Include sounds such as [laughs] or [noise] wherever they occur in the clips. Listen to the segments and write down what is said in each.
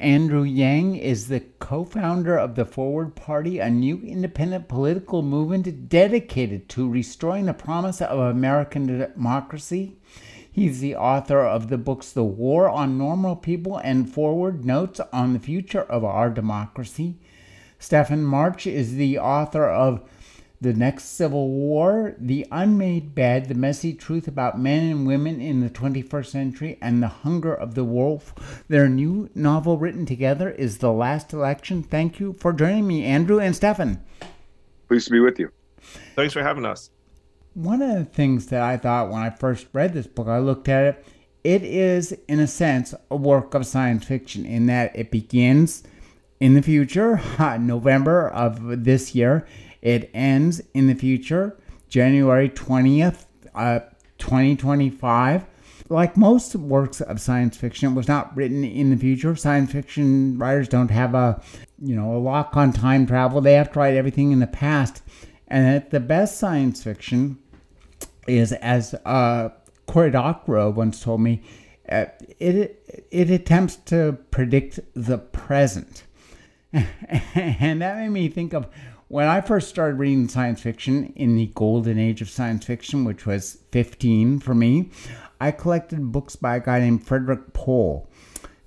Andrew Yang is the co founder of the Forward Party, a new independent political movement dedicated to restoring the promise of American democracy. He's the author of the books The War on Normal People and Forward Notes on the Future of Our Democracy. Stephen Marche is the author of the Next Civil War, The Unmade Bed, The Messy Truth About Men and Women in the 21st Century, and The Hunger of the Wolf. Their new novel written together is The Last Election. Thank you for joining me, Andrew and Stephen. Pleased to be with you. Thanks for having us. One of the things that I thought when I first read this book, I looked at it, it is, in a sense, a work of science fiction in that it begins in the future, [laughs] November of this year it ends in the future, January 20th, uh, 2025. Like most works of science fiction, it was not written in the future. Science fiction writers don't have a, you know, a lock on time travel. They have to write everything in the past. And the best science fiction is, as uh, Cory Doctorow once told me, uh, it it attempts to predict the present, [laughs] and that made me think of when I first started reading science fiction in the golden age of science fiction, which was 15 for me, I collected books by a guy named Frederik Pohl.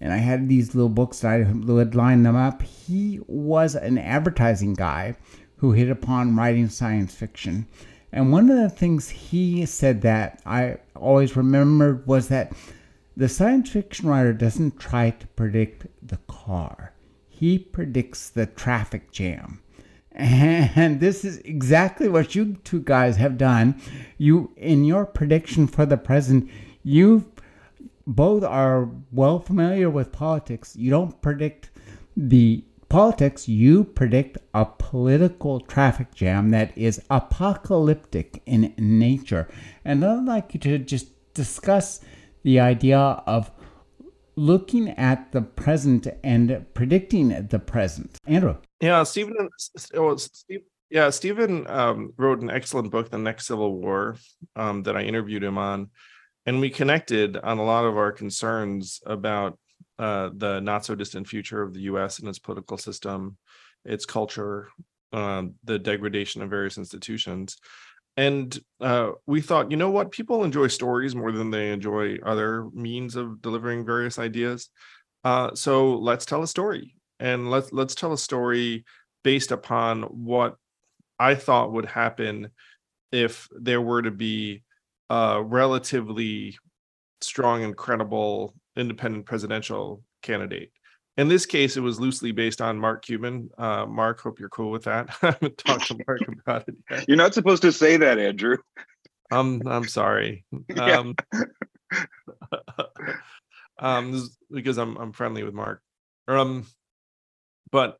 And I had these little books that I would line them up. He was an advertising guy who hit upon writing science fiction. And one of the things he said that I always remembered was that the science fiction writer doesn't try to predict the car, he predicts the traffic jam. And this is exactly what you two guys have done. You, in your prediction for the present, you both are well familiar with politics. You don't predict the politics, you predict a political traffic jam that is apocalyptic in nature. And I'd like you to just discuss the idea of looking at the present and predicting the present. Andrew. Yeah, Stephen. Steve, yeah, Stephen um, wrote an excellent book, "The Next Civil War," um, that I interviewed him on, and we connected on a lot of our concerns about uh, the not so distant future of the U.S. and its political system, its culture, uh, the degradation of various institutions. And uh, we thought, you know what? People enjoy stories more than they enjoy other means of delivering various ideas. Uh, so let's tell a story and let's let's tell a story based upon what I thought would happen if there were to be a relatively strong and credible independent presidential candidate. In this case, it was loosely based on Mark Cuban. Uh, Mark, hope you're cool with that. [laughs] I haven't talked to Mark [laughs] about it yet. You're not supposed to say that, Andrew. Um, I'm sorry. [laughs] Um, um, because I'm I'm friendly with Mark. Um, but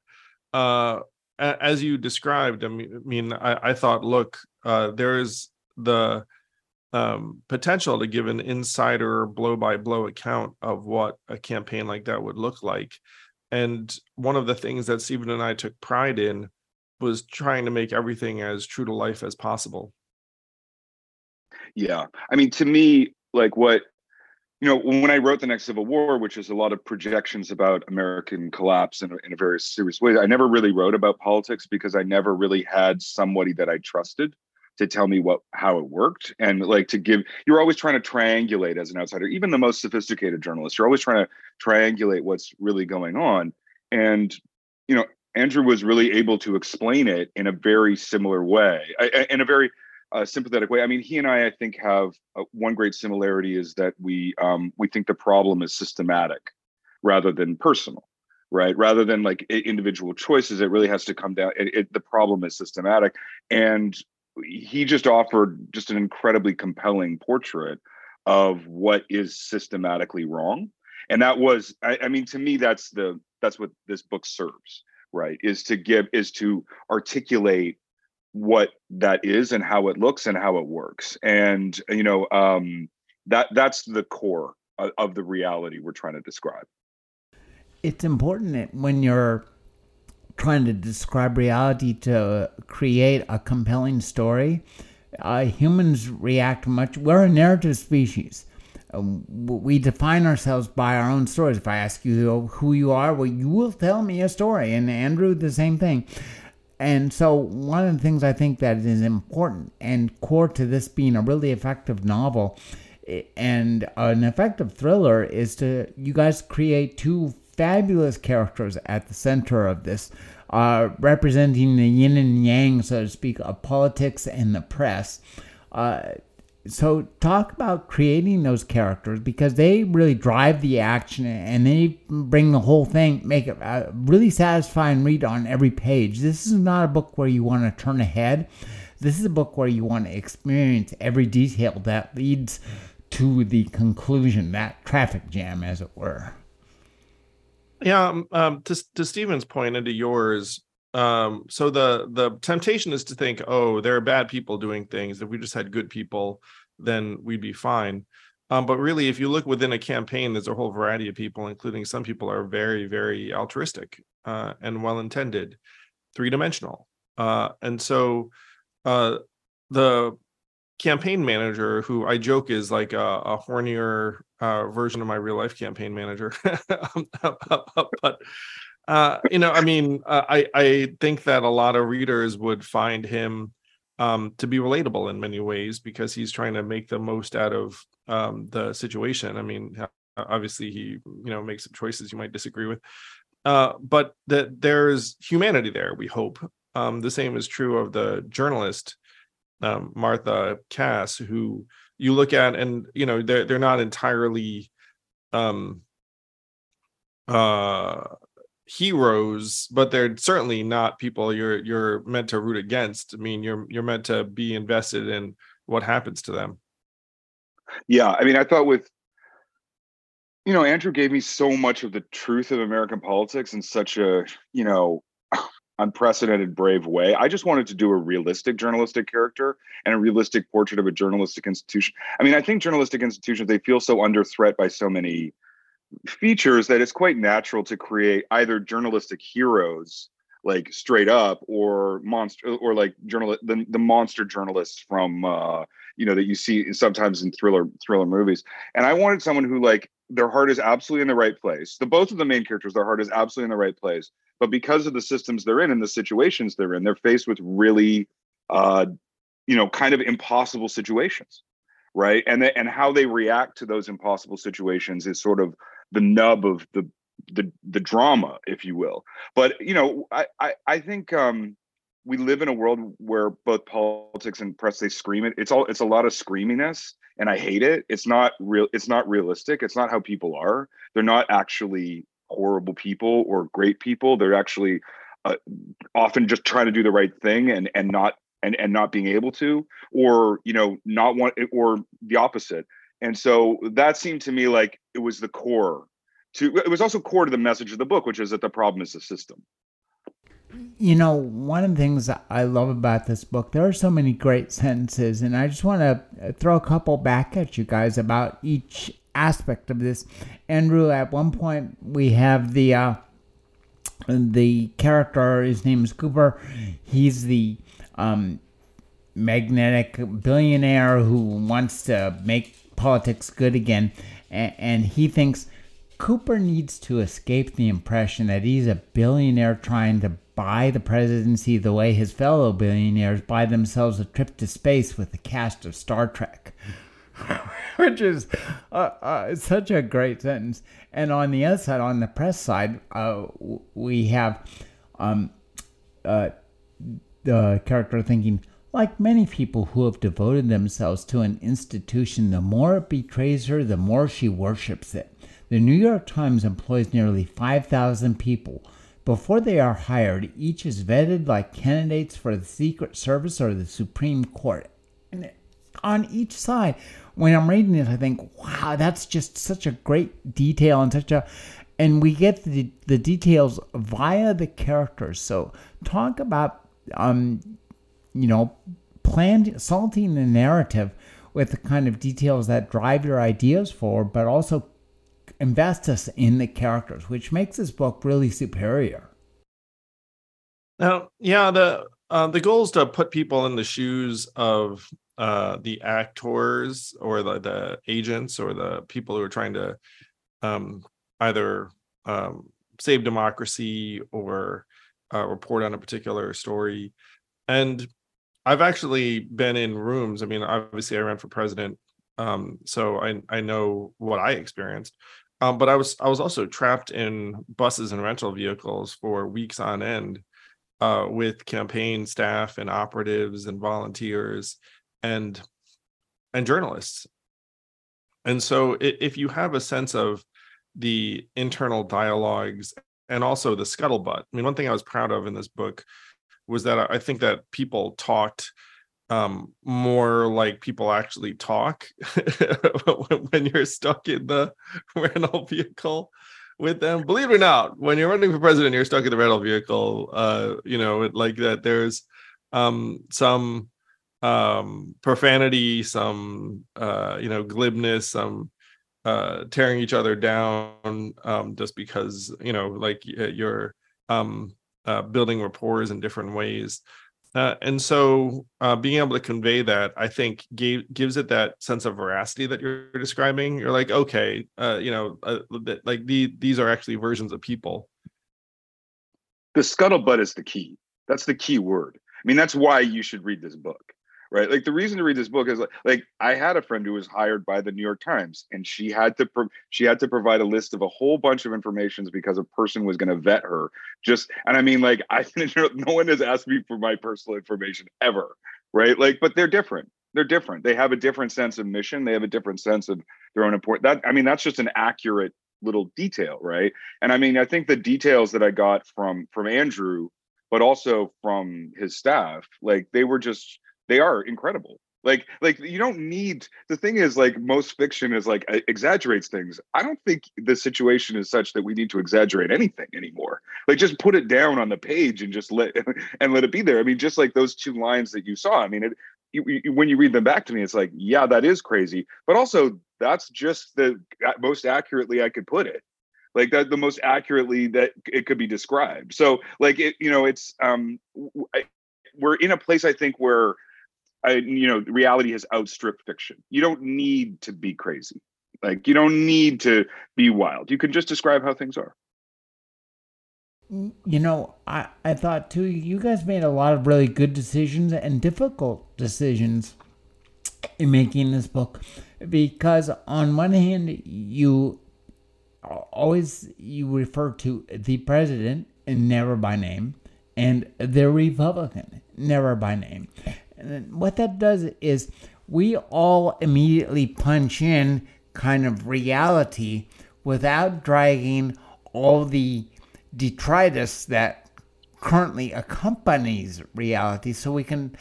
uh, as you described, I mean, I, I thought, look, uh, there is the um, potential to give an insider blow by blow account of what a campaign like that would look like. And one of the things that Stephen and I took pride in was trying to make everything as true to life as possible. Yeah. I mean, to me, like what you know, when I wrote the next Civil War, which is a lot of projections about American collapse in a, in a very serious way, I never really wrote about politics because I never really had somebody that I trusted to tell me what how it worked. And like to give you're always trying to triangulate as an outsider even the most sophisticated journalists you're always trying to triangulate what's really going on. And you know andrew was really able to explain it in a very similar way in a very a sympathetic way. I mean, he and I, I think, have uh, one great similarity is that we um, we think the problem is systematic rather than personal, right? Rather than like individual choices, it really has to come down. It, it, the problem is systematic, and he just offered just an incredibly compelling portrait of what is systematically wrong, and that was, I, I mean, to me, that's the that's what this book serves, right? Is to give is to articulate what that is and how it looks and how it works and you know um that that's the core of, of the reality we're trying to describe it's important that when you're trying to describe reality to create a compelling story uh, humans react much we're a narrative species um, we define ourselves by our own stories. If I ask you who you are, well, you will tell me a story. And Andrew, the same thing. And so, one of the things I think that is important and core to this being a really effective novel and an effective thriller is to you guys create two fabulous characters at the center of this, uh, representing the yin and yang, so to speak, of politics and the press. Uh, so talk about creating those characters because they really drive the action and they bring the whole thing make it a really satisfying read on every page. This is not a book where you want to turn ahead. This is a book where you want to experience every detail that leads to the conclusion that traffic jam as it were. Yeah um, um to, to Stephen's point and to yours um so the the temptation is to think oh there are bad people doing things. If we just had good people then we'd be fine. Um but really if you look within a campaign there's a whole variety of people including some people are very very altruistic uh and well intended three-dimensional. Uh and so uh the campaign manager who i joke is like a, a hornier uh, version of my real life campaign manager [laughs] but uh, you know, I mean, uh, I I think that a lot of readers would find him um, to be relatable in many ways because he's trying to make the most out of um, the situation. I mean, obviously he you know makes some choices you might disagree with, uh, but that there's humanity there. We hope. Um, the same is true of the journalist um, Martha Cass, who you look at, and you know they're they're not entirely um uh heroes, but they're certainly not people you're you're meant to root against. I mean, you're you're meant to be invested in what happens to them. Yeah, I mean, I thought with you know, Andrew gave me so much of the truth of American politics in such a, you know, [sighs] unprecedented brave way. I just wanted to do a realistic journalistic character and a realistic portrait of a journalistic institution. I mean, I think journalistic institutions they feel so under threat by so many features that it's quite natural to create either journalistic heroes like straight up or monster or like journalist the, the monster journalists from uh you know that you see sometimes in thriller thriller movies. And i wanted someone who like their heart is absolutely in the right place. The both of the main characters their heart is absolutely in the right place but because of the systems they're in and the situations they're in they're faced with really uh you know kind of impossible situations right? And the, and how they react to those impossible situations is sort of the nub of the the the drama, if you will. But you know, I I, I think um, we live in a world where both politics and press they scream it. It's all it's a lot of screaminess, and I hate it. It's not real. It's not realistic. It's not how people are. They're not actually horrible people or great people. They're actually uh, often just trying to do the right thing and and not and and not being able to, or you know, not want or the opposite and so that seemed to me like it was the core to it was also core to the message of the book, which is that the problem is the system. You know, one of the things I love about this book, there are so many great sentences, and I just want to throw a couple back at you guys about each aspect of this. Andrew, at one point we have the uh, the character. His name is Cooper. He's the um, magnetic billionaire who wants to make politics good again. And, and he thinks Cooper needs to escape the impression that he's a billionaire trying to buy the presidency the way his fellow billionaires buy themselves a trip to space with the cast of Star Trek. [laughs] Which is uh, uh, such a great sentence. And on the other side, on the press side, uh, we have um, uh, the character thinking, like many people who have devoted themselves to an institution, the more it betrays her, the more she worships it. The New York Times employs nearly 5,000 people. Before they are hired, each is vetted like candidates for the Secret Service or the Supreme Court. And on each side, when I'm reading it, I think, wow, that's just such a great detail and such a. And we get the, the details via the characters. So, talk about um, you know, planned salting the narrative with the kind of details that drive your ideas forward, but also invest us in the characters, which makes this book really superior. Now, yeah, the uh, the goal is to put people in the shoes of uh, the actors or the, the agents or the people who are trying to um, either um, save democracy or uh, report on a particular story. And I've actually been in rooms. I mean, obviously, I ran for president, um, so I I know what I experienced. Um, but I was I was also trapped in buses and rental vehicles for weeks on end uh, with campaign staff and operatives and volunteers and and journalists. And so, if you have a sense of the internal dialogues and also the scuttlebutt, I mean, one thing I was proud of in this book was that I think that people talked um, more like people actually talk [laughs] when you're stuck in the [laughs] rental vehicle with them. Believe it or not, when you're running for president, you're stuck in the rental vehicle. Uh, you know, like that. There's um, some um, profanity, some uh, you know glibness, some uh, tearing each other down um, just because you know, like you're um, uh, building rapport in different ways. Uh, and so uh, being able to convey that, I think, gave, gives it that sense of veracity that you're describing. You're like, okay, uh, you know, uh, like the, these are actually versions of people. The scuttlebutt is the key. That's the key word. I mean, that's why you should read this book right? Like the reason to read this book is like, like i had a friend who was hired by the new york times and she had to pro- she had to provide a list of a whole bunch of informations because a person was going to vet her. Just and i mean like [laughs] i no one has asked me for my personal information ever right? Like but they're different. They're different. They have a different sense of mission. They have a different sense of their own important that i mean that's just an accurate little detail right? And i mean i think the details that i got from from andrew but also from his staff like they were just they are incredible. Like like you don't need the thing is like most fiction is like exaggerates things. I don't think the situation is such that we need to exaggerate anything anymore. Like just put it down on the page and just let [laughs] and let it be there. I mean just like those two lines that you saw i mean it you, you, when you read them back to me it's like yeah that is crazy. But also that's just the most accurately i could put it. Like that the most accurately that it could be described. So like it you know it's um I, we're in a place i think where I, you know, reality has outstripped fiction. You don't need to be crazy. Like you don't need to be wild. You can just describe how things are. You know, I, I thought too, you guys made a lot of really good decisions and difficult decisions in making this book because on one hand you always you refer to the president and never by name and the republican never by name and what that does is we all immediately punch in kind of reality without dragging all the detritus that currently accompanies reality. So we can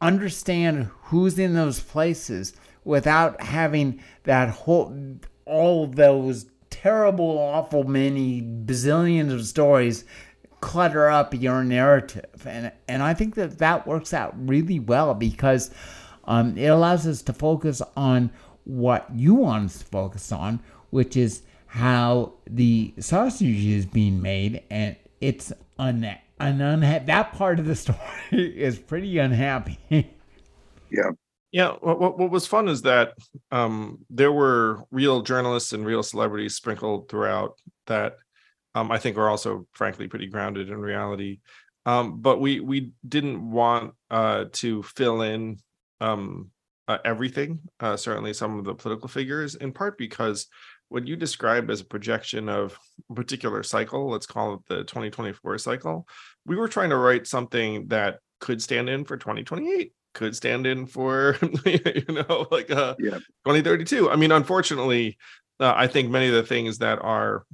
understand who's in those places without having that whole all those terrible awful many bazillions of stories clutter up your narrative. And, and I think that that works out really well because um, it allows us to focus on what you want us to focus on, which is how the sausage is being made. And it's un- an unha- that part of the [laughs] story is pretty unhappy. yeah. Yeah, what, what was fun is that um, there were real journalists and real celebrities sprinkled throughout that um, I think are also frankly pretty grounded in reality. Um, but we we didn't want uh, to fill in um, uh, everything. Uh, certainly, some of the political figures, in part because what you described as a projection of a particular cycle, let's call it the 2024 cycle, we were trying to write something that could stand in for 2028 could stand in for [laughs] you know like uh yeah. 2032 i mean unfortunately uh, i think many of the things that are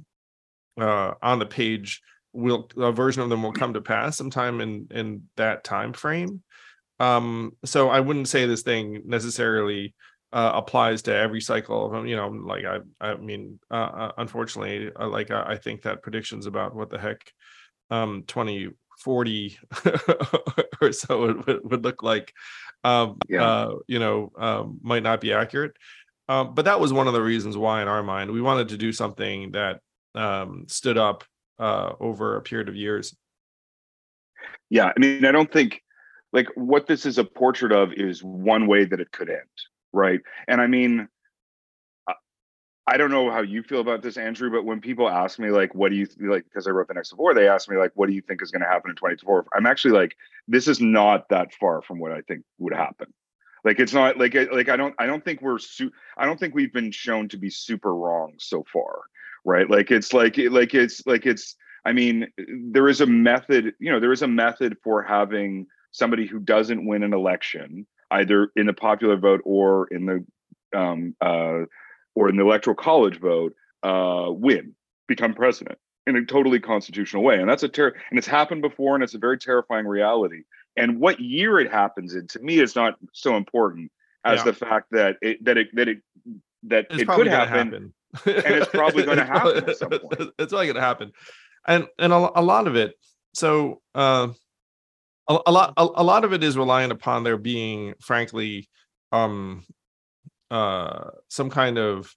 uh, on the page will a version of them will come to pass sometime in in that time frame um so i wouldn't say this thing necessarily uh, applies to every cycle of them, you know like i i mean uh, uh unfortunately uh, like I, I think that predictions about what the heck um 20 40 [laughs] or so would, would look like. Um, yeah. uh, you know um, might not be accurate. Um, but that was one of the reasons why in our mind we wanted to do something that um, stood up uh, over a period of years yeah i mean i don't think like what this is a portrait of is one way that it could end right and i mean I don't know how you feel about this, Andrew, but when people ask me like, "What do you like?" Because I wrote the next war, they ask me like, "What do you think is going to happen in 2024?" I'm actually like, this is not that far from what I think would happen. Like it's not like like I don't I don't think we're su- I don't think we've been shown to be super wrong so far, right? Like it's like like it's like it's I mean there is a method you know there is a method for having somebody who doesn't win an election either in the popular vote or in the um, uh, or in the electoral college vote uh, win, become president in a totally constitutional way. And that's a terror, and it's happened before, and it's a very terrifying reality. And what year it happens in, to me, is not so important as yeah. the fact that it that it that it that it's it could happen, happen. And it's probably going [laughs] to happen at some point. It's probably going to happen, and and a, a lot of it. So uh, a, a lot a, a lot of it is reliant upon there being, frankly, um uh, some kind of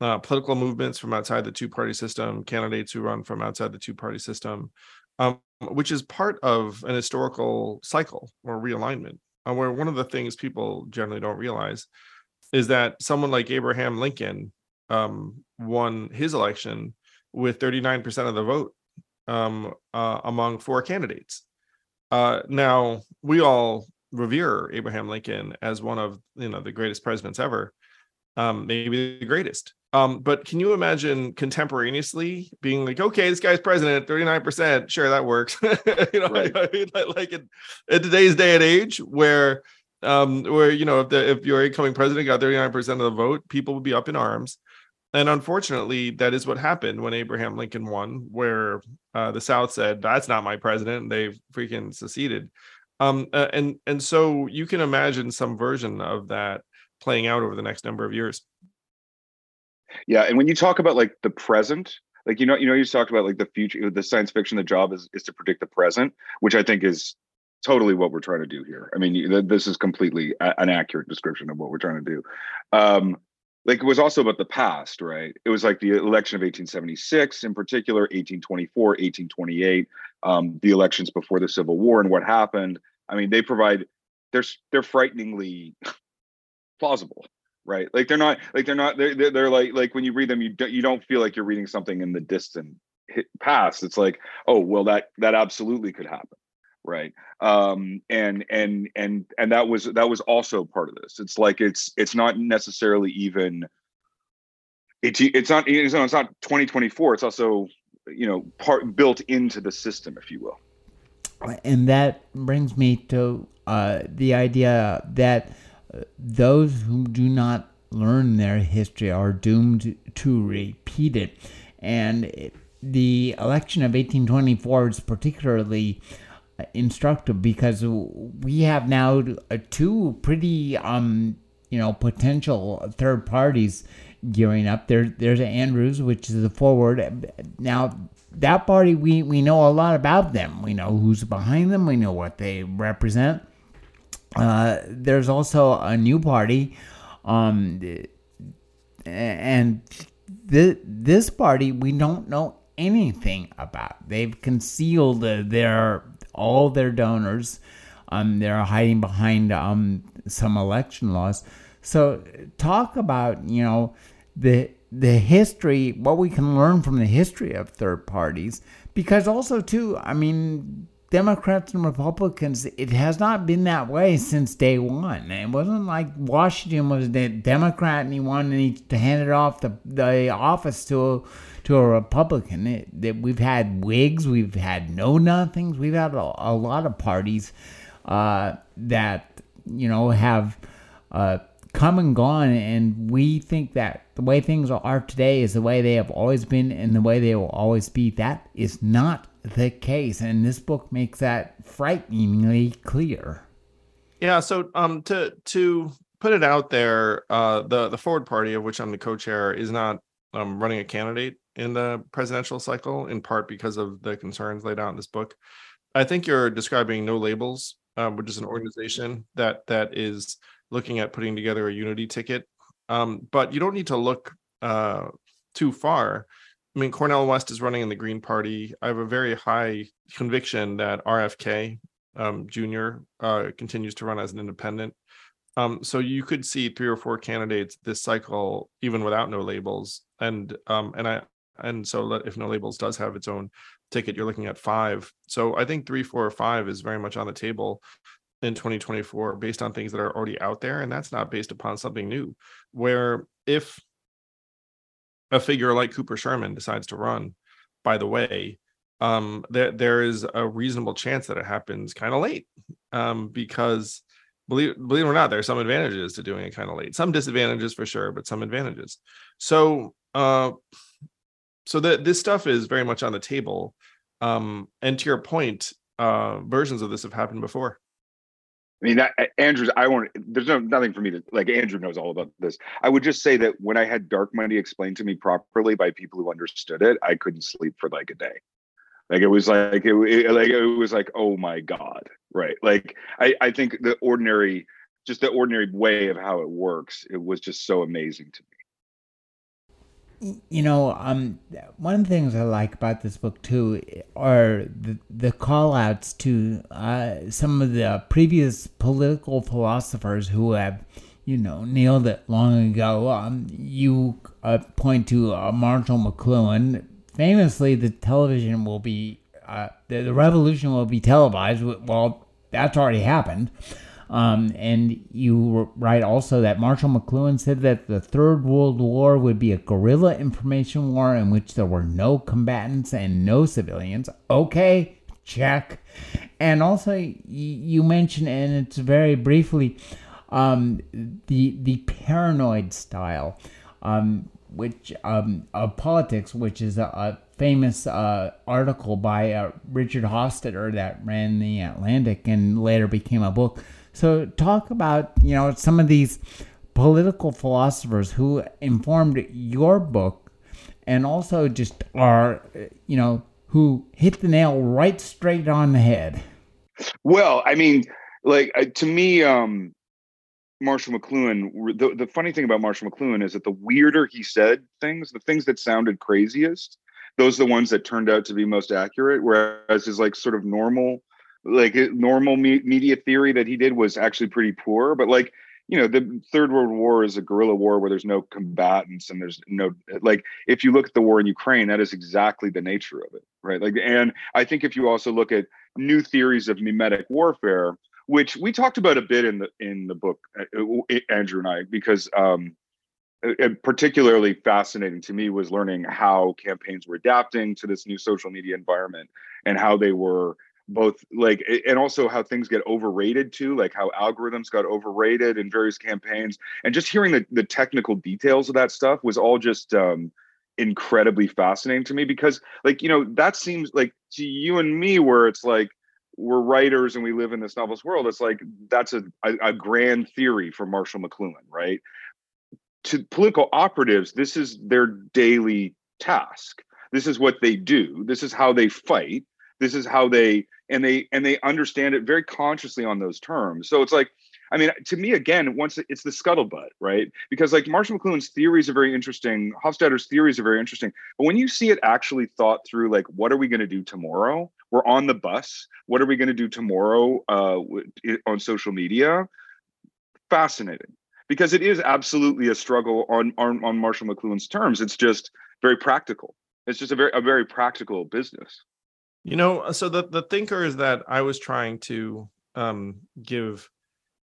uh, political movements from outside the two party system, candidates who run from outside the two party system, um, which is part of an historical cycle or realignment. Uh, where one of the things people generally don't realize is that someone like Abraham Lincoln um, won his election with 39% of the vote um, uh, among four candidates. Uh, now, we all revere Abraham Lincoln as one of you know the greatest presidents ever, um, maybe the greatest. Um, but can you imagine contemporaneously being like, okay, this guy's president, 39%, sure, that works. [laughs] you know, right. [laughs] I mean, like in, in, today's day and age where um, where you know if the if your incoming president got 39% of the vote, people would be up in arms. And unfortunately, that is what happened when Abraham Lincoln won, where uh, the South said, "That's not my president." They freaking seceded. Um uh, and and so you can imagine some version of that playing out over the next number of years. Yeah and when you talk about like the present like you know you know you talked about like the future the science fiction the job is is to predict the present which i think is totally what we're trying to do here. I mean this is completely an accurate description of what we're trying to do. Um like it was also about the past right? It was like the election of 1876 in particular 1824 1828 um, the elections before the civil war and what happened. I mean they provide they're they're frighteningly [laughs] plausible right? Like they're not like they're not they're, they're like like when you read them you don't you don't feel like you're reading something in the distant past. It's like oh well that that absolutely could happen right. Um and and and and that was that was also part of this. It's like it's it's not necessarily even it's it's not it's not, it's not 2024 it's also you know part built into the system if you will. And that brings me to uh, the idea that uh, those who do not learn their history are doomed to repeat it. And it, the election of 1824 is particularly instructive because we have now two pretty um you know potential third parties gearing up. There there's andrews which is the forward. Now that party we we know a lot about them. We know who's behind them. We know what they represent. Uh, there's also a new party um and th- this party we don't know anything about. They've concealed their all their donors. Um, they're hiding behind um, some election laws. So talk about you know the the history, what we can learn from the history of third parties, because also too, I mean, Democrats and Republicans, it has not been that way since day one. It wasn't like Washington was a Democrat and he wanted to hand it off the, the office to a, to a Republican. It, that we've had Whigs, we've had Know Nothings, we've had a, a lot of parties uh, that you know have uh, come and gone, and we think that the way things are today is the way they have always been and the way they will always be. That is not the case, and this book makes that frighteningly clear. Yeah. So um, to to put it out there, uh, the the Forward Party, of which I'm the co-chair, is not um, running a candidate in the presidential cycle, in part because of the concerns laid out in this book. I think you're describing No Labels, um, which is an organization that that is looking at putting together a unity ticket. Um, but you don't need to look uh, too far. I mean, Cornel West is running in the Green Party. I have a very high conviction that RFK um, Jr. Uh, continues to run as an independent. Um, so you could see three or four candidates this cycle, even without no labels. And um, and I and so if no labels does have its own ticket, you're looking at five. So I think three, four, or five is very much on the table in 2024 based on things that are already out there, and that's not based upon something new. Where if a figure like Cooper Sherman decides to run, by the way, um, there there is a reasonable chance that it happens kind of late, um, because believe believe it or not, there are some advantages to doing it kind of late. Some disadvantages for sure, but some advantages. So, uh, so that this stuff is very much on the table. Um, and to your point, uh, versions of this have happened before. I mean, that, Andrew's. I want. There's no nothing for me to like. Andrew knows all about this. I would just say that when I had dark money explained to me properly by people who understood it, I couldn't sleep for like a day. Like it was like it, it like it was like oh my god, right? Like I I think the ordinary, just the ordinary way of how it works, it was just so amazing to me you know, um, one of the things I like about this book too are the the call outs to uh, some of the previous political philosophers who have, you know, nailed it long ago. Um, you uh, point to uh, Marshall McLuhan. Famously, the television will be uh, the, the revolution will be televised. Well, that's already happened. Um, and you write also that Marshall McLuhan said that the Third World War would be a guerrilla information war in which there were no combatants and no civilians. Okay, check. And also, you mentioned, and it's very briefly, um, the the paranoid style, um, which um, of politics, which is a, a famous uh, article by uh, Richard Hofstadter that ran the Atlantic and later became a book so talk about, you know, some of these political philosophers who informed your book and also just are, you know, who hit the nail right straight on the head. Well, I mean, like uh, to me, um, Marshall McLuhan, the, the funny thing about Marshall McLuhan is that the weirder he said things, the things that sounded craziest, those are the ones that turned out to be most accurate. Whereas his like sort of normal like normal me- media theory that he did was actually pretty poor but like you know the third world war is a guerrilla war where there's no combatants and there's no like if you look at the war in ukraine that is exactly the nature of it right? Like and i think if you also look at new theories of mimetic warfare which we talked about a bit in the in the book uh, andrew and i because um particularly fascinating to me was learning how campaigns were adapting to this new social media environment and how they were both like and also how things get overrated too like how algorithms got overrated in various campaigns. And just hearing the, the technical details of that stuff was all just um incredibly fascinating to me because like you know that seems like to you and me where it's like we're writers and we live in this novelist world it's like that's a, a, a grand theory for marshall mcluhan right? To political operatives this is their daily task. This is what they do. This is how they fight this is how they and they and they understand it very consciously on those terms. So it's like i mean to me again once it's the scuttlebutt right? Because like marshall mcluhan's theories are very interesting hofstadter's theories are very interesting but when you see it actually thought through like what are we going to do tomorrow? We're on the bus. What are we going to do tomorrow uh, on social media? Fascinating because it is absolutely a struggle on, on on marshall mcluhan's terms. It's just very practical. It's just a very a very practical business you know, uh, so the the thinker is that I was trying to um, give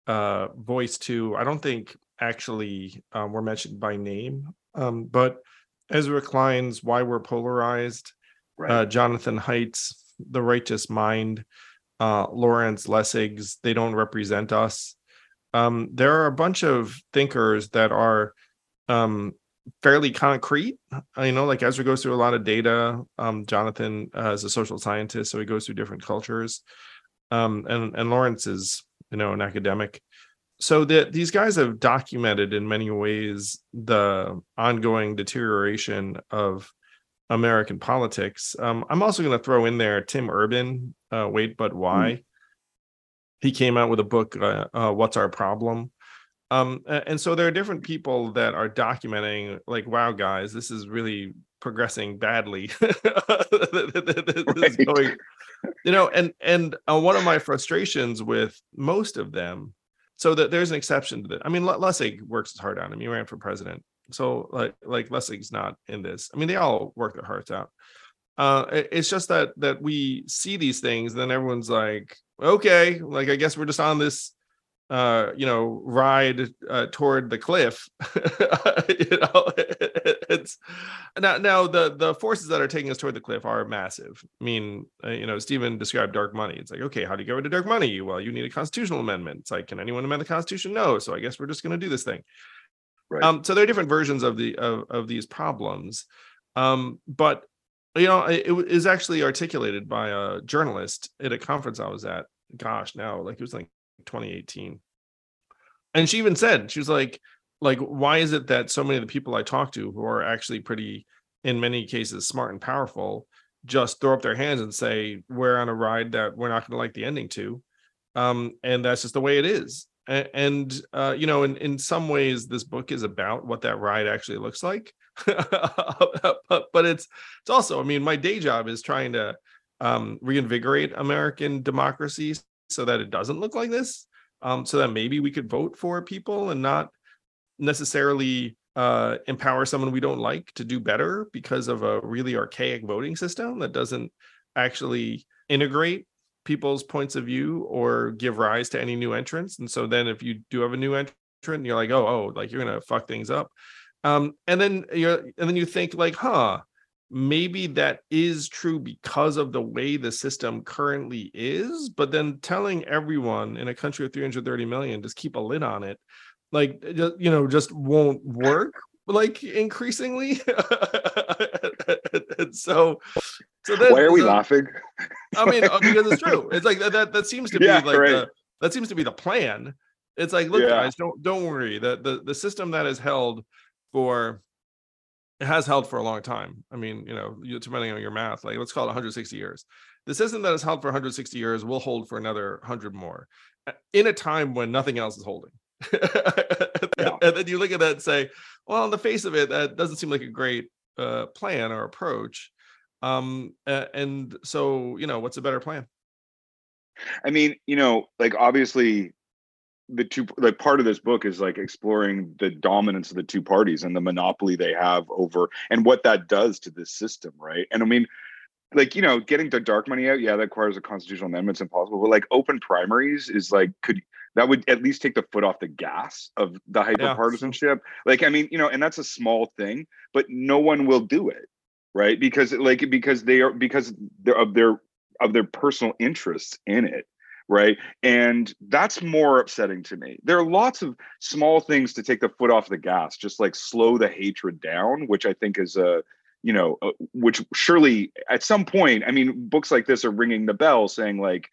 uh, voice to, I don't think actually um, were mentioned by name, um, but Ezra Klein's "Why We're Polarized," right. uh, Jonathan Haidt's "The Righteous Mind," uh, Lawrence Lessig's "They Don't Represent Us." Um, there are a bunch of thinkers that are um, fairly concrete. Uh, you know, like Ezra goes through a lot of data. Um, Jonathan uh, is a social scientist, so he goes through different cultures. Um, and and Lawrence is you know an academic. So that these guys have documented in many ways the ongoing deterioration of American politics. Um, I'm also going to throw in there Tim Urban uh, Wait But Why. Mm. He came out with a book, uh, uh, What's Our Problem? Um, and so there are different people that are documenting, like, wow, guys, this is really progressing badly. [laughs] right. going, you know, and and uh, one of my frustrations with most of them, so that there's an exception to that. I mean, Lessig works his heart out. I mean, he ran for president, so like like Lessig's not in this. I mean, they all work their hearts out. Uh, it's just that that we see these things, and then everyone's like, okay, like I guess we're just on this uh you know ride uh, toward the cliff [laughs] you know? [laughs] It's now now the the forces that are taking us toward the cliff are massive. I mean uh, you know stephen described dark money. It's like okay how do you get rid of dark money? Well you need a constitutional amendment. It's like can anyone amend the constitution? No. So i guess we're just going to do this thing. Right. um so there are different versions of the of, of these problems. Um but you know it, it is actually articulated by a journalist at a conference i was at. Gosh now like it was like 2018 and she even said she was like like why is it that so many of the people i talk to who are actually pretty in many cases smart and powerful just throw up their hands and say we're on a ride that we're not going to like the ending to. Um and that's just the way it is. And, and uh you know in in some ways this book is about what that ride actually looks like. [laughs] But, but it's it's also i mean my day job is trying to um reinvigorate american democracy so that it doesn't look like this um, so that maybe we could vote for people and not necessarily uh, empower someone we don't like to do better because of a really archaic voting system that doesn't actually integrate people's points of view or give rise to any new entrants. And so then if you do have a new entrant, you're like, oh, oh, like you're gonna fuck things up. Um, and then you're and then you think like, huh, maybe that is true because of the way the system currently is but then telling everyone in a country of 330 million just keep a lid on it like you know just won't work like increasingly. [laughs] And so so then, why are we laughing? I mean uh, because it's true. [laughs] It's like that that, that seems to be yeah, like right. the, that seems to be the plan. It's like look yeah. guys don't don't worry. The, the the system that is held for it has held for a long time. I mean, you know, depending on your math, like let's call it 160 years. The system that has held for 160 years will hold for another 100 more in a time when nothing else is holding. [laughs] yeah. And then you look at that and say, well, on the face of it, that doesn't seem like a great uh, plan or approach. Um, and so, you know, what's a better plan? I mean, you know, like obviously the two like part of this book is like exploring the dominance of the two parties and the monopoly they have over and what that does to this system right? And i mean like you know getting the dark money out yeah that requires a constitutional amendment it's impossible but like open primaries is like could that would at least take the foot off the gas of the hyper partisanship yeah. like i mean you know and that's a small thing but no one will do it right? Because like because they are because of their of their personal interests in it right? And that's more upsetting to me. There are lots of small things to take the foot off the gas just like slow the hatred down which i think is a you know uh, which surely at some point i mean books like this are ringing the bell saying like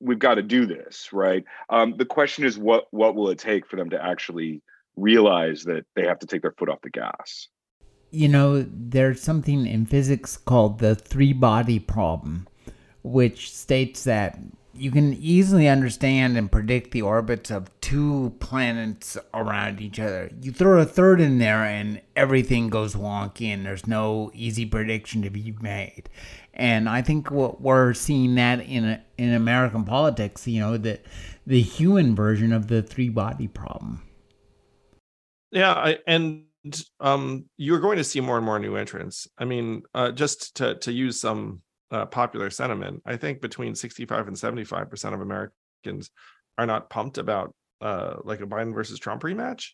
we've got to do this right? Um, the question is what what will it take for them to actually realize that they have to take their foot off the gas? You know there's something in physics called the three body problem which states that you can easily understand and predict the orbits of two planets around each other. You throw a third in there and everything goes wonky and there's no easy prediction to be made. And I think what we're seeing that in in American politics, you know, the the human version of the three body problem. Yeah, I, and um, you're going to see more and more new entrants. I mean, uh, just to to use some uh, popular sentiment, I think between 65 and 75 percent of Americans are not pumped about uh, like a Biden versus Trump rematch.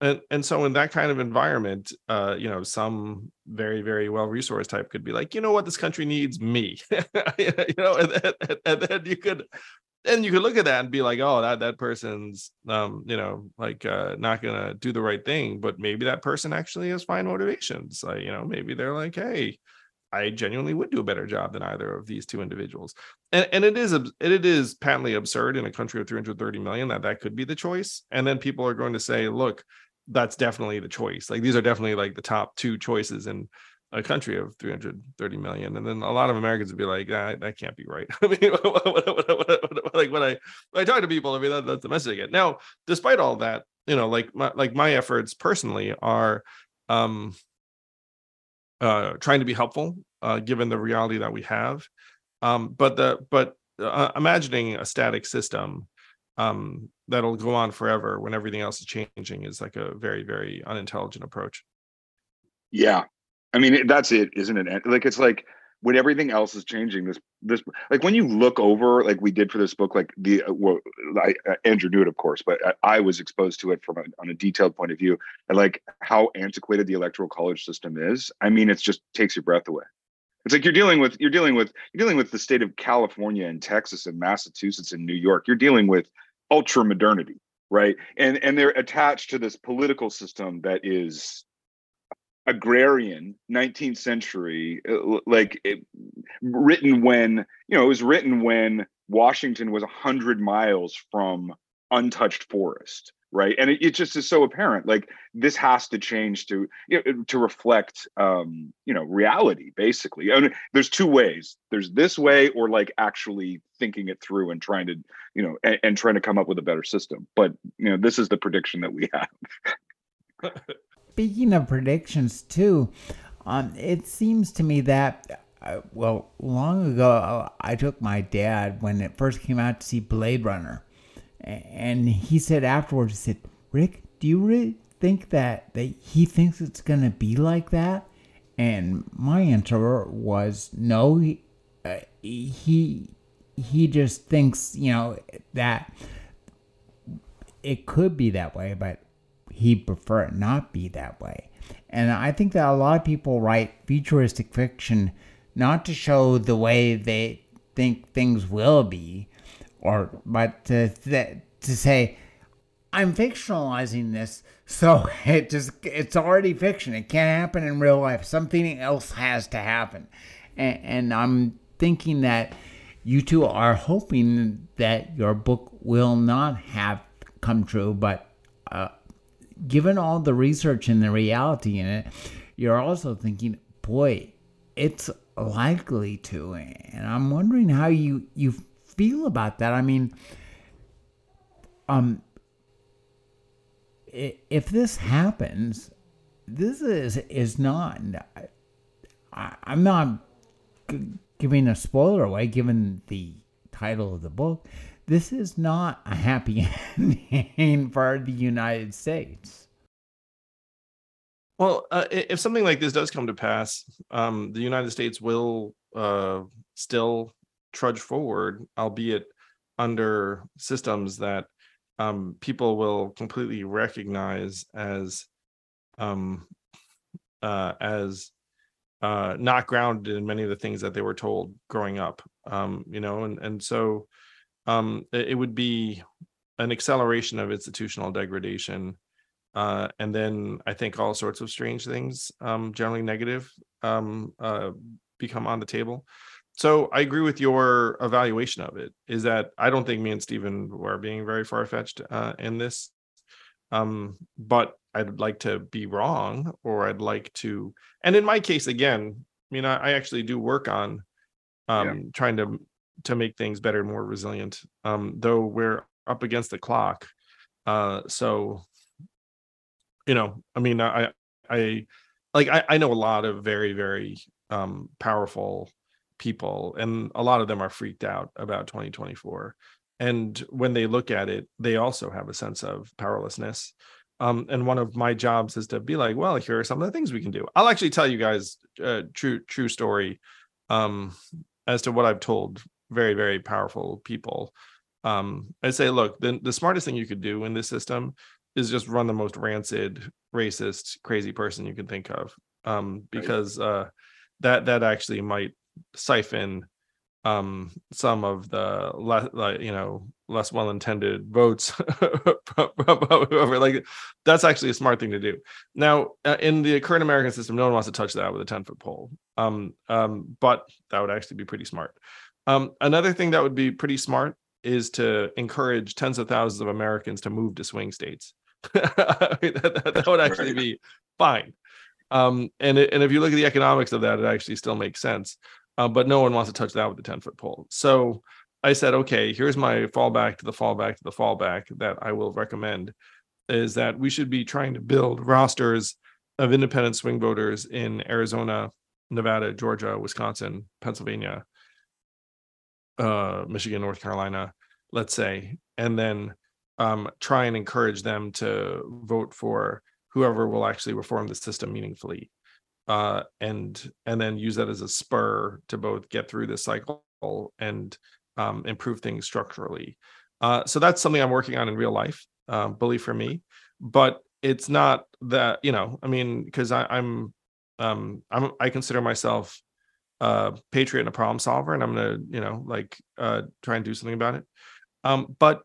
And, and so in that kind of environment, uh, you know, some very, very well resourced type could be like, you know what, this country needs me, [laughs] you know, and then, and then you could, and you could look at that and be like, oh, that that person's, um, you know, like uh, not gonna do the right thing, but maybe that person actually has fine motivations. Like, you know, maybe they're like, hey, I genuinely would do a better job than either of these two individuals. And, and it is it is patently absurd in a country of 330 million that that could be the choice. And then people are going to say, look, that's definitely the choice. Like these are definitely like the top two choices. in a country of 330 million and then a lot of americans would be like ah, that can't be right [laughs] i mean [laughs] what, what, what, like when i when i talk to people i mean that, that's the message i get now despite all that you know like my like my efforts personally are um uh trying to be helpful uh given the reality that we have. Um but the but uh, imagining a static system um that'll go on forever when everything else is changing is like a very very unintelligent approach. Yeah. I mean that's it isn't it? Like it's like when everything else is changing this this like when you look over like we did for this book like the uh, well I, uh, andrew knew it of course but I, I was exposed to it from a, on a detailed point of view and like how antiquated the electoral college system is i mean it's just takes your breath away. It's like you're dealing with you're dealing with you're dealing with the state of california and texas and massachusetts and new york. You're dealing with ultra modernity right? And and they're attached to this political system that is agrarian 19th century uh, like it, written when you know it was written when washington was 100 miles from untouched forest right? And it, it, just is so apparent like this has to change to you know, to reflect um you know reality basically. I mean, there's two ways. There's this way or like actually thinking it through and trying to you know and, and trying to come up with a better system. But you know this is the prediction that we have [laughs] speaking of predictions too, um, it seems to me that uh, well, long ago I took my dad when it first came out to see Blade Runner, and he said afterwards, he said, "Rick, do you really think that that he thinks it's gonna be like that?" And my answer was no. He uh, he, he just thinks you know that it could be that way, but he'd prefer it not be that way. And I think that a lot of people write futuristic fiction not to show the way they think things will be, or but to th- to say, I'm fictionalizing this, so [laughs] it just it's already fiction. It can't happen in real life. Something else has to happen, and, and I'm thinking that you two are hoping that your book will not have come true, but given all the research and the reality in it, you're also thinking, boy, it's likely to. And I'm wondering how you you feel about that. I mean, um, if this happens, this is is not. I, I'm not giving a spoiler away, given the title of the book this is not a happy [laughs] ending for the United States. Well, uh, if something like this does come to pass, um, the United States will uh, still trudge forward, albeit under systems that um, people will completely recognize as um, uh, as uh, not grounded in many of the things that they were told growing up. Um, you know, and and so um, it would be an acceleration of institutional degradation. Uh, and then I think all sorts of strange things, um, generally negative, um, uh, become on the table. So I agree with your evaluation of it. Is that I don't think me and Stephen were being very far fetched uh, in this, um, but I'd like to be wrong, or I'd like to. And in my case, again, I mean, I, I actually do work on um, yeah. trying to to make things better and more resilient. Um, though we're up against the clock. Uh, so you know, I mean, I I like I, I know a lot of very, very um powerful people, and a lot of them are freaked out about 2024. And when they look at it, they also have a sense of powerlessness. Um, and one of my jobs is to be like, well, here are some of the things we can do. I'll actually tell you guys a true true story um, as to what I've told very very powerful people. Um i'd say look the, the smartest thing you could do in this system is just run the most rancid racist crazy person you can think of. Um because uh that that actually might siphon um some of the less like you know less well-intended votes [laughs] like that's actually a smart thing to do. Now uh, in the current american system no one wants to touch that with a 10 foot pole. Um um but that would actually be pretty smart um, another thing that would be pretty smart is to encourage tens of thousands of Americans to move to swing states. [laughs] that, that, that, would actually right. be fine. um, and it, and if you look at the economics of that, it actually still makes sense. Uh, but no one wants to touch that with a 10 foot pole. So I said, okay, here's my fallback to the fallback to the fallback that I will recommend is that we should be trying to build rosters of independent swing voters in Arizona, Nevada, Georgia, Wisconsin, Pennsylvania, uh, Michigan, North Carolina, let's say, and then um, try and encourage them to vote for whoever will actually reform the system meaningfully, uh, and and then use that as a spur to both get through this cycle and um, improve things structurally. Uh, so that's something I'm working on in real life, uh, bully for me, but it's not that you know. I mean, because I'm um, I'm I consider myself a patriot and a problem solver, and I'm gonna you know like uh, try and do something about it. Um, but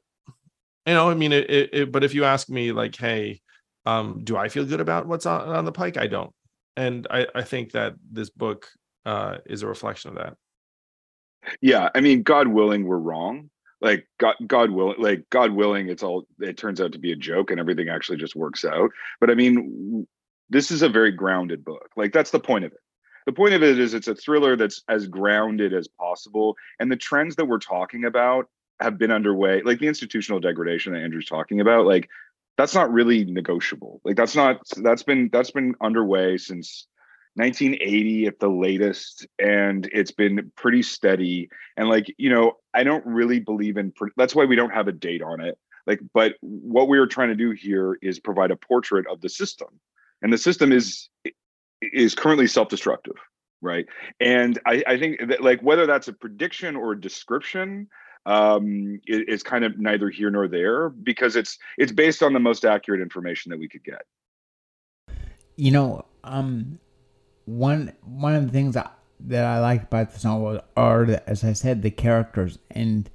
you know, I mean, it, it, it, But if you ask me, like, hey, um, do I feel good about what's on, on the pike? I don't, and I, I think that this book uh, is a reflection of that. Yeah, I mean, God willing, we're wrong. Like God, God willing, like God willing, it's all. It turns out to be a joke, and everything actually just works out. But I mean, this is a very grounded book. Like that's the point of it the point of it is it's a thriller that's as grounded as possible and the trends that we're talking about have been underway like the institutional degradation that andrew's talking about like that's not really negotiable. Like that's not that's been that's been underway since 1980 at the latest and it's been pretty steady. And like you know i don't really believe in that's why we don't have a date on it. Like but what we are trying to do here is provide a portrait of the system and the system is is currently self-destructive right? And i, I think that like whether that's a prediction or a description um it, it's kind of neither here nor there because it's it's based on the most accurate information that we could get. You know um one one of the things that, i like about this novel are as i said the characters. And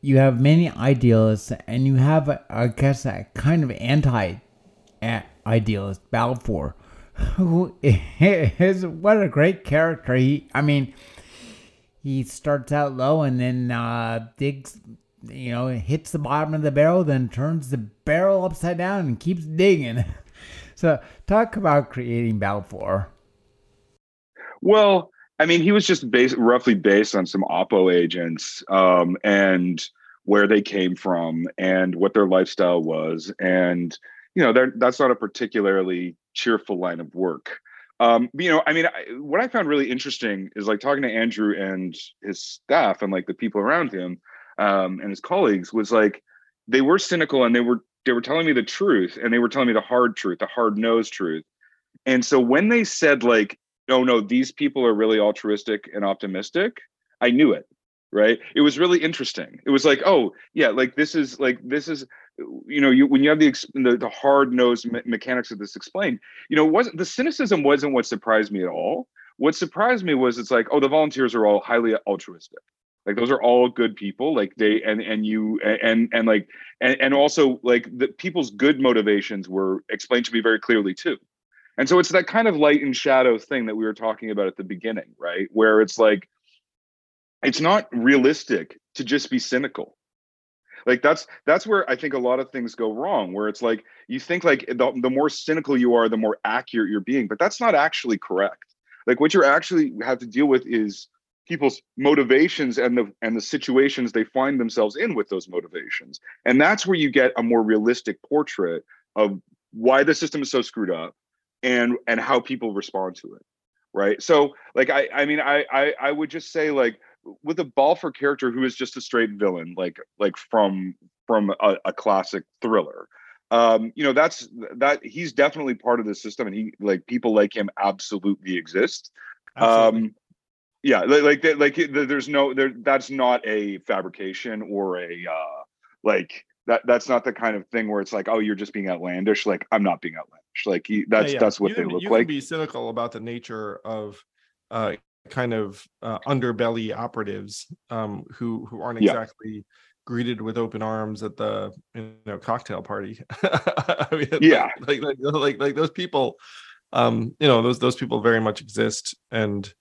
you have many idealists and you have i guess a kind of anti idealist balfour who [laughs] is what a great character. He, I mean, he starts out low and then uh, digs, you know, hits the bottom of the barrel, then turns the barrel upside down and keeps digging. [laughs] so, talk about creating Balfour. Well, I mean, he was just based roughly based on some Oppo agents um, and where they came from and what their lifestyle was, and you know, that's not a particularly cheerful line of work. Um, you know, I mean, I, what I found really interesting is like talking to Andrew and his staff and like the people around him um, and his colleagues was like they were cynical and they were they were telling me the truth and they were telling me the hard truth, the hard nosed truth. And so when they said like, "Oh no, these people are really altruistic and optimistic," I knew it. Right? It was really interesting. It was like, "Oh yeah, like this is like this is you know, you when you have the the, the hard nosed me- mechanics of this explained, you know, wasn't the cynicism wasn't what surprised me at all. What surprised me was it's like, oh, the volunteers are all highly altruistic. Like those are all good people. Like they and and you and and like and, and also like the people's good motivations were explained to me very clearly too. And so it's that kind of light and shadow thing that we were talking about at the beginning, right? Where it's like it's not realistic to just be cynical like that's that's where i think a lot of things go wrong where it's like you think like the, the more cynical you are the more accurate you're being but that's not actually correct. Like what you're actually have to deal with is people's motivations and the and the situations they find themselves in with those motivations. And that's where you get a more realistic portrait of why the system is so screwed up and and how people respond to it right? So like i i mean i i, I would just say like with a Balfour character who is just a straight villain, like like from from a, a classic thriller. Um, you know, that's that he's definitely part of the system, and he like people like him absolutely exist. Absolutely. Um, yeah, like like, like there's no there. That's not a fabrication or a uh, like that. That's not the kind of thing where it's like, oh, you're just being outlandish. Like I'm not being outlandish. Like he, that's yeah, yeah. that's what you they look you like. You can be cynical about the nature of uh, kind of uh, underbelly operatives um, who who aren't exactly yeah. greeted with open arms at the you know cocktail party. [laughs] I mean, yeah, like, like like like those people, um, you know those those people very much exist, and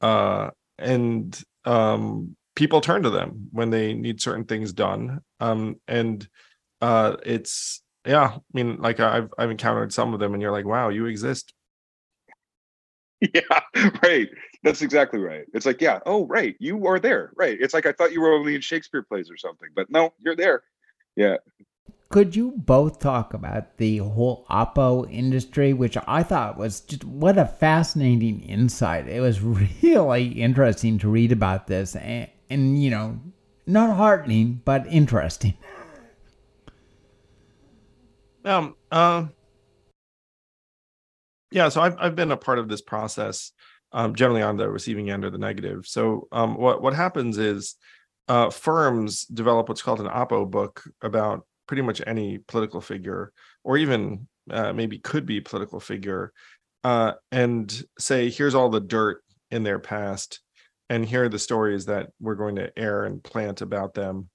uh, and um, people turn to them when they need certain things done, um, and uh, it's yeah, I mean, like I've I've encountered some of them, and you're like, wow, you exist [laughs] yeah, right. That's exactly right. It's like, yeah, oh, right, you are there, right? It's like I thought you were only in Shakespeare plays or something, but no, you're there. Yeah. Could you both talk about the whole Oppo industry, which I thought was just what a fascinating insight. It was [laughs] really interesting to read about this, and, and you know, not heartening, but interesting. Um, uh, yeah, so I've I've been a part of this process, um, generally on the receiving end or the negative. So um, what what happens is uh, firms develop what's called an oppo book about pretty much any political figure, or even uh, maybe could be political figure, uh, and say here's all the dirt in their past, and here are the stories that we're going to air and plant about them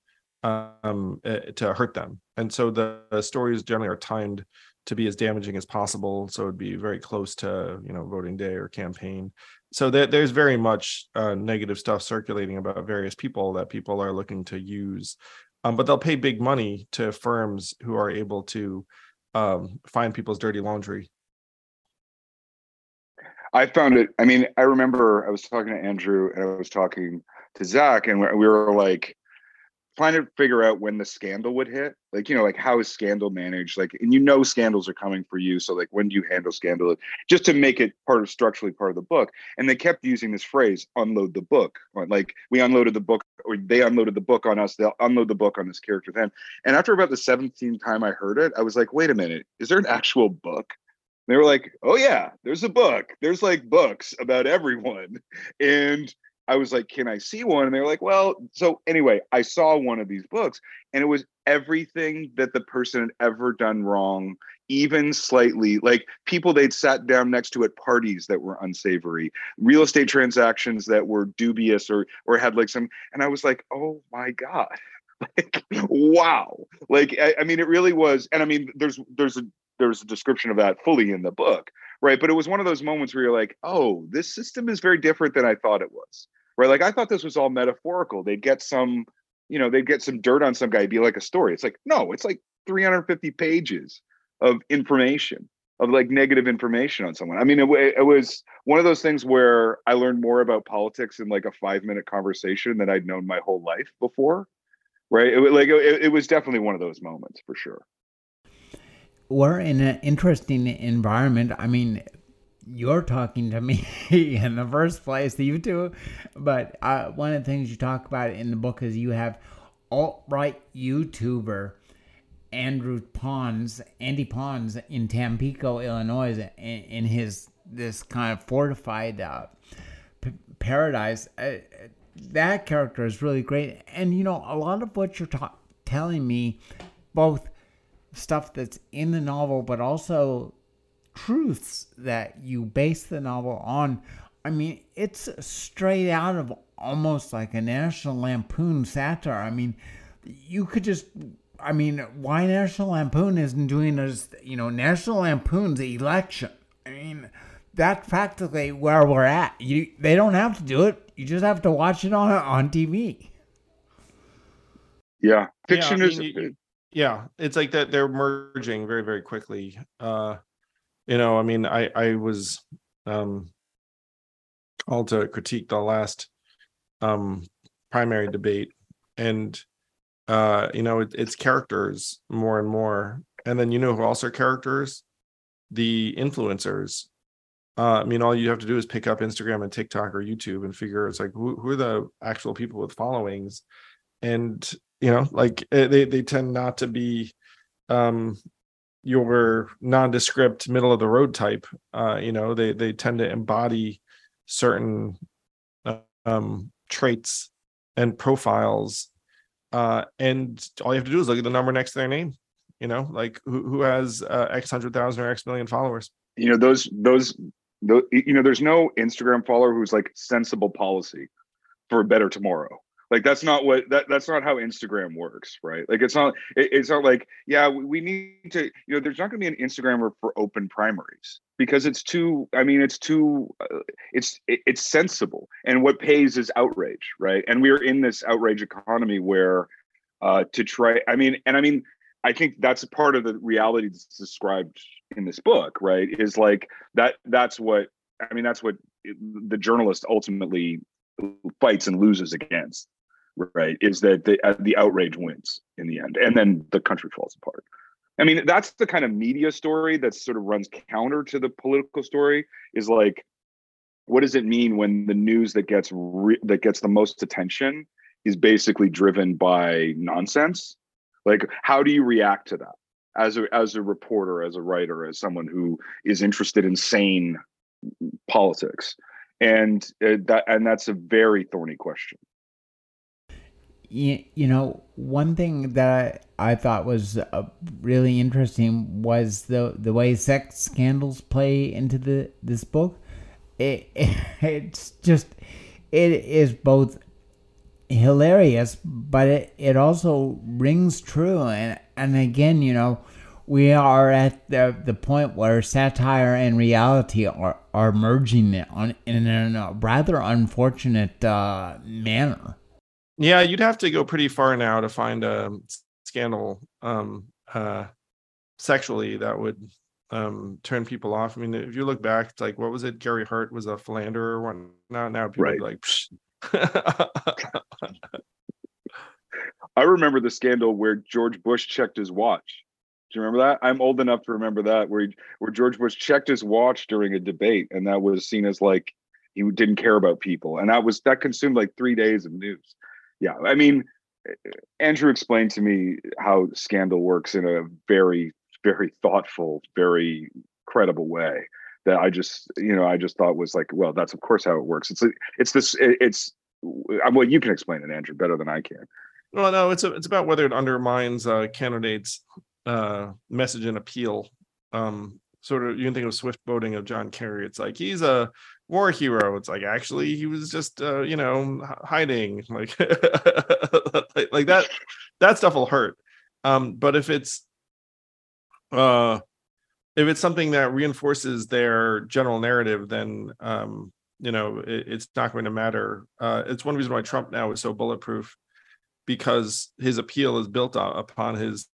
um, eh, to hurt them. And so the, the stories generally are timed to be as damaging as possible. So it'd be very close to you know voting day or campaign. So there, there's very much uh, negative stuff circulating about various people that people are looking to use, um, but they'll pay big money to firms who are able to um, find people's dirty laundry. I found it. I mean, I remember I was talking to Andrew and I was talking to Zach, and we were like, trying to figure out when the scandal would hit like you know like how is scandal managed? Like and you know scandals are coming for you so like when do you handle scandal? Just to make it part of structurally part of the book. And they kept using this phrase unload the book like we unloaded the book or they unloaded the book on us. They'll unload the book on this character then. And after about the 17th time i heard it i was like wait a minute. Is there an actual book? They were like oh yeah. There's a book. There's like books about everyone. And I was like, can I see one? And they were like, well, so anyway, I saw one of these books and it was everything that the person had ever done wrong, even slightly like people they'd sat down next to at parties that were unsavory, real estate transactions that were dubious or or had like some and I was like, oh my God. [laughs] Like wow. Like I, I mean it really was, and I mean there's there's a there's a description of that fully in the book right but it was one of those moments where you're like oh this system is very different than i thought it was right? Like I thought this was all metaphorical. They'd get some, you know, they'd get some dirt on some guy, be like a story. It's like, no, it's like 350 pages of information, of like negative information on someone. I mean, it, it was one of those things where I learned more about politics in like a five minute conversation than I'd known my whole life before. Right. It, like it, it was definitely one of those moments for sure we're in an interesting environment. I mean, you're talking to me [laughs] in the first place, you two. But uh, one of the things you talk about in the book is you have alt right YouTuber Andrew Pons, Andy Pons in Tampico, Illinois, in, in his this kind of fortified uh, p- paradise. Uh, that character is really great, and you know a lot of what you're ta- telling me, both stuff that's in the novel, but also truths that you base the novel on. I mean, it's straight out of almost like a National Lampoon satire. I mean, you could just I mean, why National Lampoon isn't doing as you know National Lampoon's election? I mean, that's practically where we're at. You they don't have to do it. You just have to watch it on on TV. Yeah, fiction yeah, I is. mean, yeah, it's like that. They're merging very very quickly. Uh, you know i mean i i was um called to critique the last um primary debate and uh you know it, it's characters more and more. And then you know who else are characters? The influencers. Uh, I mean, all you have to do is pick up Instagram and TikTok or YouTube and figure it's like who, who are the actual people with followings, and you know, like eh, they they tend not to be um your nondescript middle of the road type uh you know they they tend to embody certain um traits and profiles uh and all you have to do is look at the number next to their name you know like who, who has uh, x hundred thousand or x million followers. You know those those those you know there's no instagram follower who's like sensible policy for a better tomorrow like that's not what that that's not how instagram works right? Like it's not it, it's not like yeah we, we need to you know there's not going to be an instagram for open primaries because it's too i mean it's too uh, it's it, it's sensible. And what pays is outrage right? And we're in this outrage economy where uh to try i mean and i mean i think that's part of the reality that's described in this book right? Is like that that's what I mean, that's what the journalist ultimately fights and loses against, right? Is that the uh, the outrage wins in the end, and then the country falls apart. I mean, that's the kind of media story that sort of runs counter to the political story. Is like, what does it mean when the news that gets re- that gets the most attention is basically driven by nonsense? Like, how do you react to that as a as a reporter, as a writer, as someone who is interested in sane politics? And uh, that and that's a very thorny question. You, you know, one thing that I, I thought was uh, really interesting was the the way sex scandals play into the this book. It, it [laughs] it's just it is both hilarious, but it, it also rings true. And, and again, you know, we are at the, the point where satire and reality are, are merging on, in a rather unfortunate uh, manner. Yeah, you'd have to go pretty far now to find a scandal um, uh, sexually that would um, turn people off. I mean, if you look back, it's like what was it? Gary Hart was a philanderer or whatnot. Now people right. like, [laughs] I remember the scandal where George Bush checked his watch. Do you remember that? I'm old enough to remember that, where he, where George Bush checked his watch during a debate, and that was seen as like he didn't care about people, and that was that consumed like three days of news. Yeah, I mean, Andrew explained to me how scandal works in a very, very thoughtful, very credible way that I just, you know, I just thought was like, well, that's of course how it works. It's it's this, it's well, you can explain it, Andrew, better than I can. Well, no, it's a, it's about whether it undermines uh, candidates' uh, message and appeal. Um, sort of, you can think of swift boating of John Kerry. It's like he's a war hero. It's like actually he was just, uh, you know, hiding, [laughs] like, like, that. That stuff will hurt. Um, but if it's uh if it's something that reinforces their general narrative, then um, you know it, it's not going to matter. Uh, it's one reason why Trump now is so bulletproof because his appeal is built upon his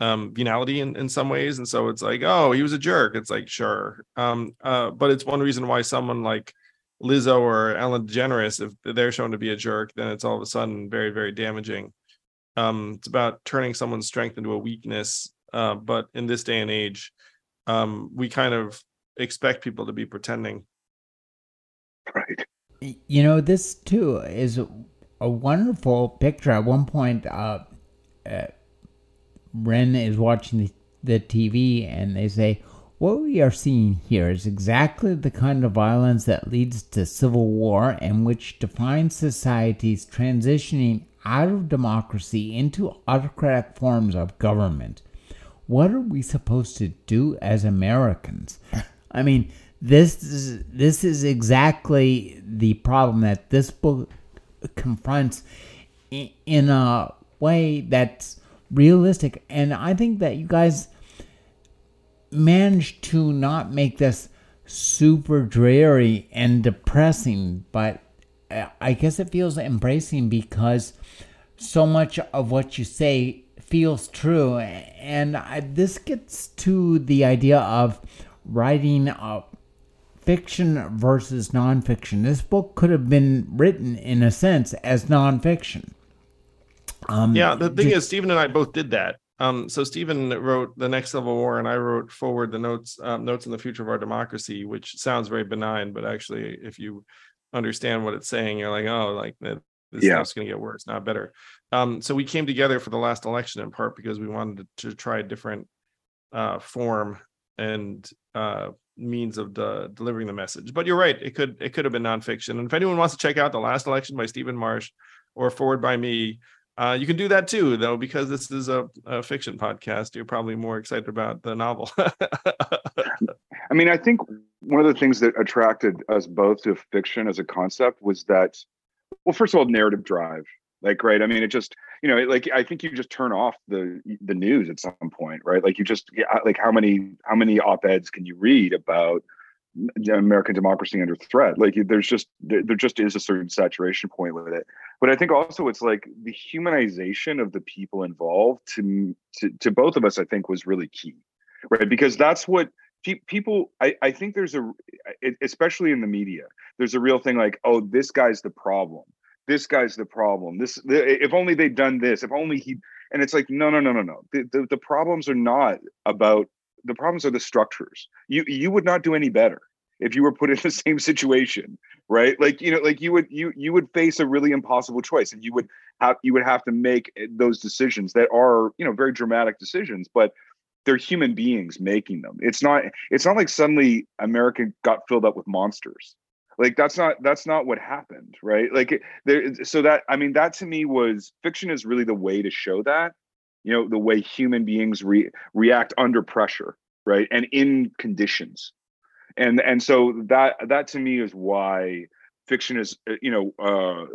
um venality in, in some ways and so it's like oh he was a jerk it's like sure um uh but it's one reason why someone like lizzo or ellen degeneres if they're shown to be a jerk then it's all of a sudden very very damaging um it's about turning someone's strength into a weakness uh, but in this day and age, um, we kind of expect people to be pretending. Right. You know, this too is a wonderful picture. At one point, uh, uh, Ren is watching the, the TV and they say, What we are seeing here is exactly the kind of violence that leads to civil war and which defines societies transitioning out of democracy into autocratic forms of government what are we supposed to do as Americans? [laughs] I mean, this is, this is exactly the problem that this book confronts in a way that's realistic. And I think that you guys managed to not make this super dreary and depressing, but uh, I guess it feels embracing because so much of what you say feels true. And I, this gets to the idea of writing a fiction versus nonfiction. This book could have been written, in a sense, as nonfiction. Um, yeah, the thing is, Stephen and I both did that. Um, so Stephen wrote the next Civil War, and I wrote forward the notes um, notes on the future of our democracy, which sounds very benign, but actually, if you understand what it's saying, you're like, oh, like this yeah. stuff's going to get worse, not better. Um, so we came together for the last election in part because we wanted to, to try a different uh, form and uh, means of the, delivering the message. But you're right; it could it could have been nonfiction. And if anyone wants to check out the last election by Stephen Marche or forward by me, uh, you can do that too, though, because this is a, a fiction podcast. You're probably more excited about the novel. I mean, I think one of the things that attracted us both to fiction as a concept was that well first of all narrative drive like right i mean it just you know like i think you just turn off the the news at some point right like you just like how many how many op-eds can you read about american democracy under threat. Like there's just there just is a certain saturation point with it. But i think also it's like the humanization of the people involved to to, to both of us i think was really key right? Because that's what people I, I think there's a especially in the media there's a real thing like oh this guy's the problem. This guy's the problem. This if only they'd done this if only he and it's like no no no no no. The, the, the problems are not about the problems are the structures. You you would not do any better if you were put in the [laughs] same situation right? Like you know like you would you you would face a really impossible choice and you would have you would have to make eh, those decisions that are you know very dramatic decisions but they're human beings making them. It's not it's not like suddenly america got filled up with monsters. Like that's not that's not what happened right? Like eh, there so that i mean that to me was fiction is really the way to show that you know the way human beings re- react under pressure right and in conditions. And and so that that to me is why fiction is uh, you know uh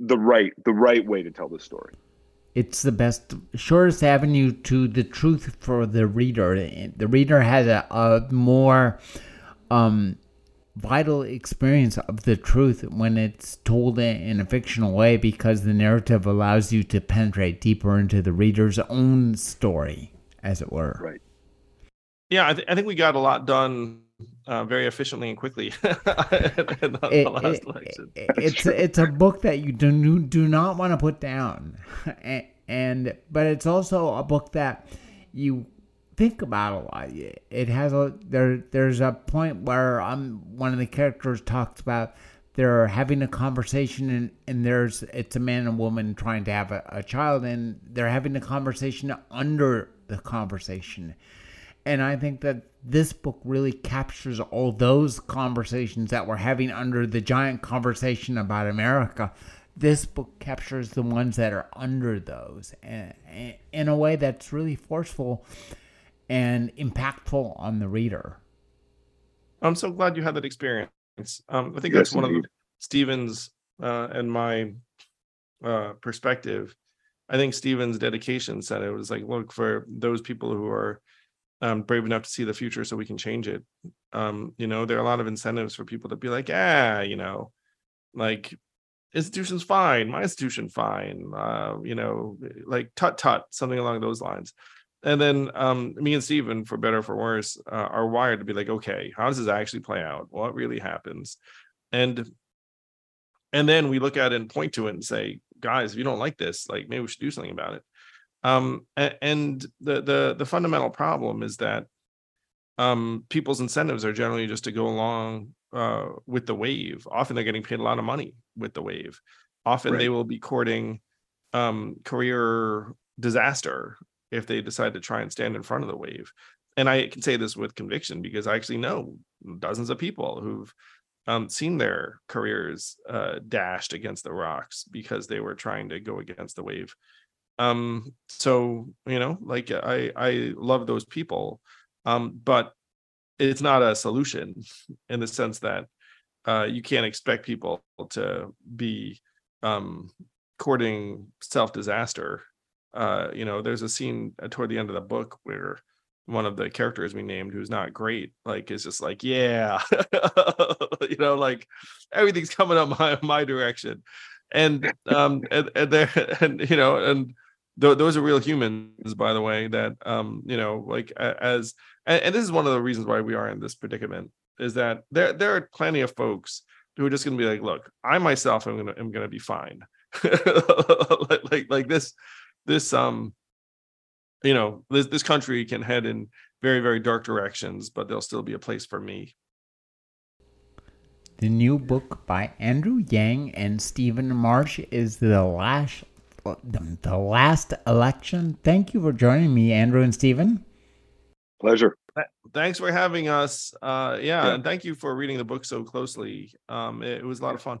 the right the right way to tell the story. It's the best shortest avenue to the truth for the reader. The reader has a, a more um vital experience of the truth when it's told in a fictional way because the narrative allows you to penetrate deeper into the reader's own story as it were. Right. Yeah I, th- I think we got a lot done uh, very efficiently and quickly. [laughs] it, it, it's it's a book that you do do not want to put down, [laughs] and, and but it's also a book that you think about a lot. It has a there. There's a point where um one of the characters talks about they're having a conversation and, and there's it's a man and woman trying to have a, a child and they're having a conversation under the conversation and I think that this book really captures all those conversations that we're having under the giant conversation about America. This book captures the ones that are under those in a way that's really forceful and impactful on the reader. I'm so glad you had that experience. Um, I think yes, that's one indeed. of Stephen's uh, and my uh, perspective. I think Stephen's dedication said it was like, look, for those people who are um, brave enough to see the future so we can change it. Um, you know, there are a lot of incentives for people to be like, ah, you know, like institution's fine, my institution fine, uh, you know, like tut tut, something along those lines. And then um, me and Stephen, for better or for worse, uh, are wired to be like, okay, how does this actually play out? What really happens? And and then we look at it and point to it and say, guys, if you don't like this, like maybe we should do something about it. Um, and the the the fundamental problem is that um, people's incentives are generally just to go along uh, with the wave. Often they're getting paid a lot of money with the wave. Often right. they will be courting um, career disaster if they decide to try and stand in front of the wave. And I can say this with conviction because I actually know dozens of people who've um, seen their careers uh, dashed against the rocks because they were trying to go against the wave um so you know like i i love those people um but it's not a solution [laughs] in the sense that uh you can't expect people to be um courting self disaster uh you know there's a scene toward the end of the book where one of the characters we named who's not great like is just like yeah. [laughs] You know like everything's coming up my my direction. And um and, and there [laughs] and you know and th- those are real humans by the way that um you know like as and, and, this is one of the reasons why we are in this predicament is that there there are plenty of folks who are just going to be like look i myself am going to am going to be fine. [laughs] Like, like like this this um you know this this country can head in very very dark directions but there'll still be a place for me the new book by Andrew Yang and Stephen Marche is The Last the last election. Thank you for joining me, Andrew and Stephen. Pleasure. Thanks for having us. Uh, yeah, yeah, and thank you for reading the book so closely. Um, it, it was a lot of fun.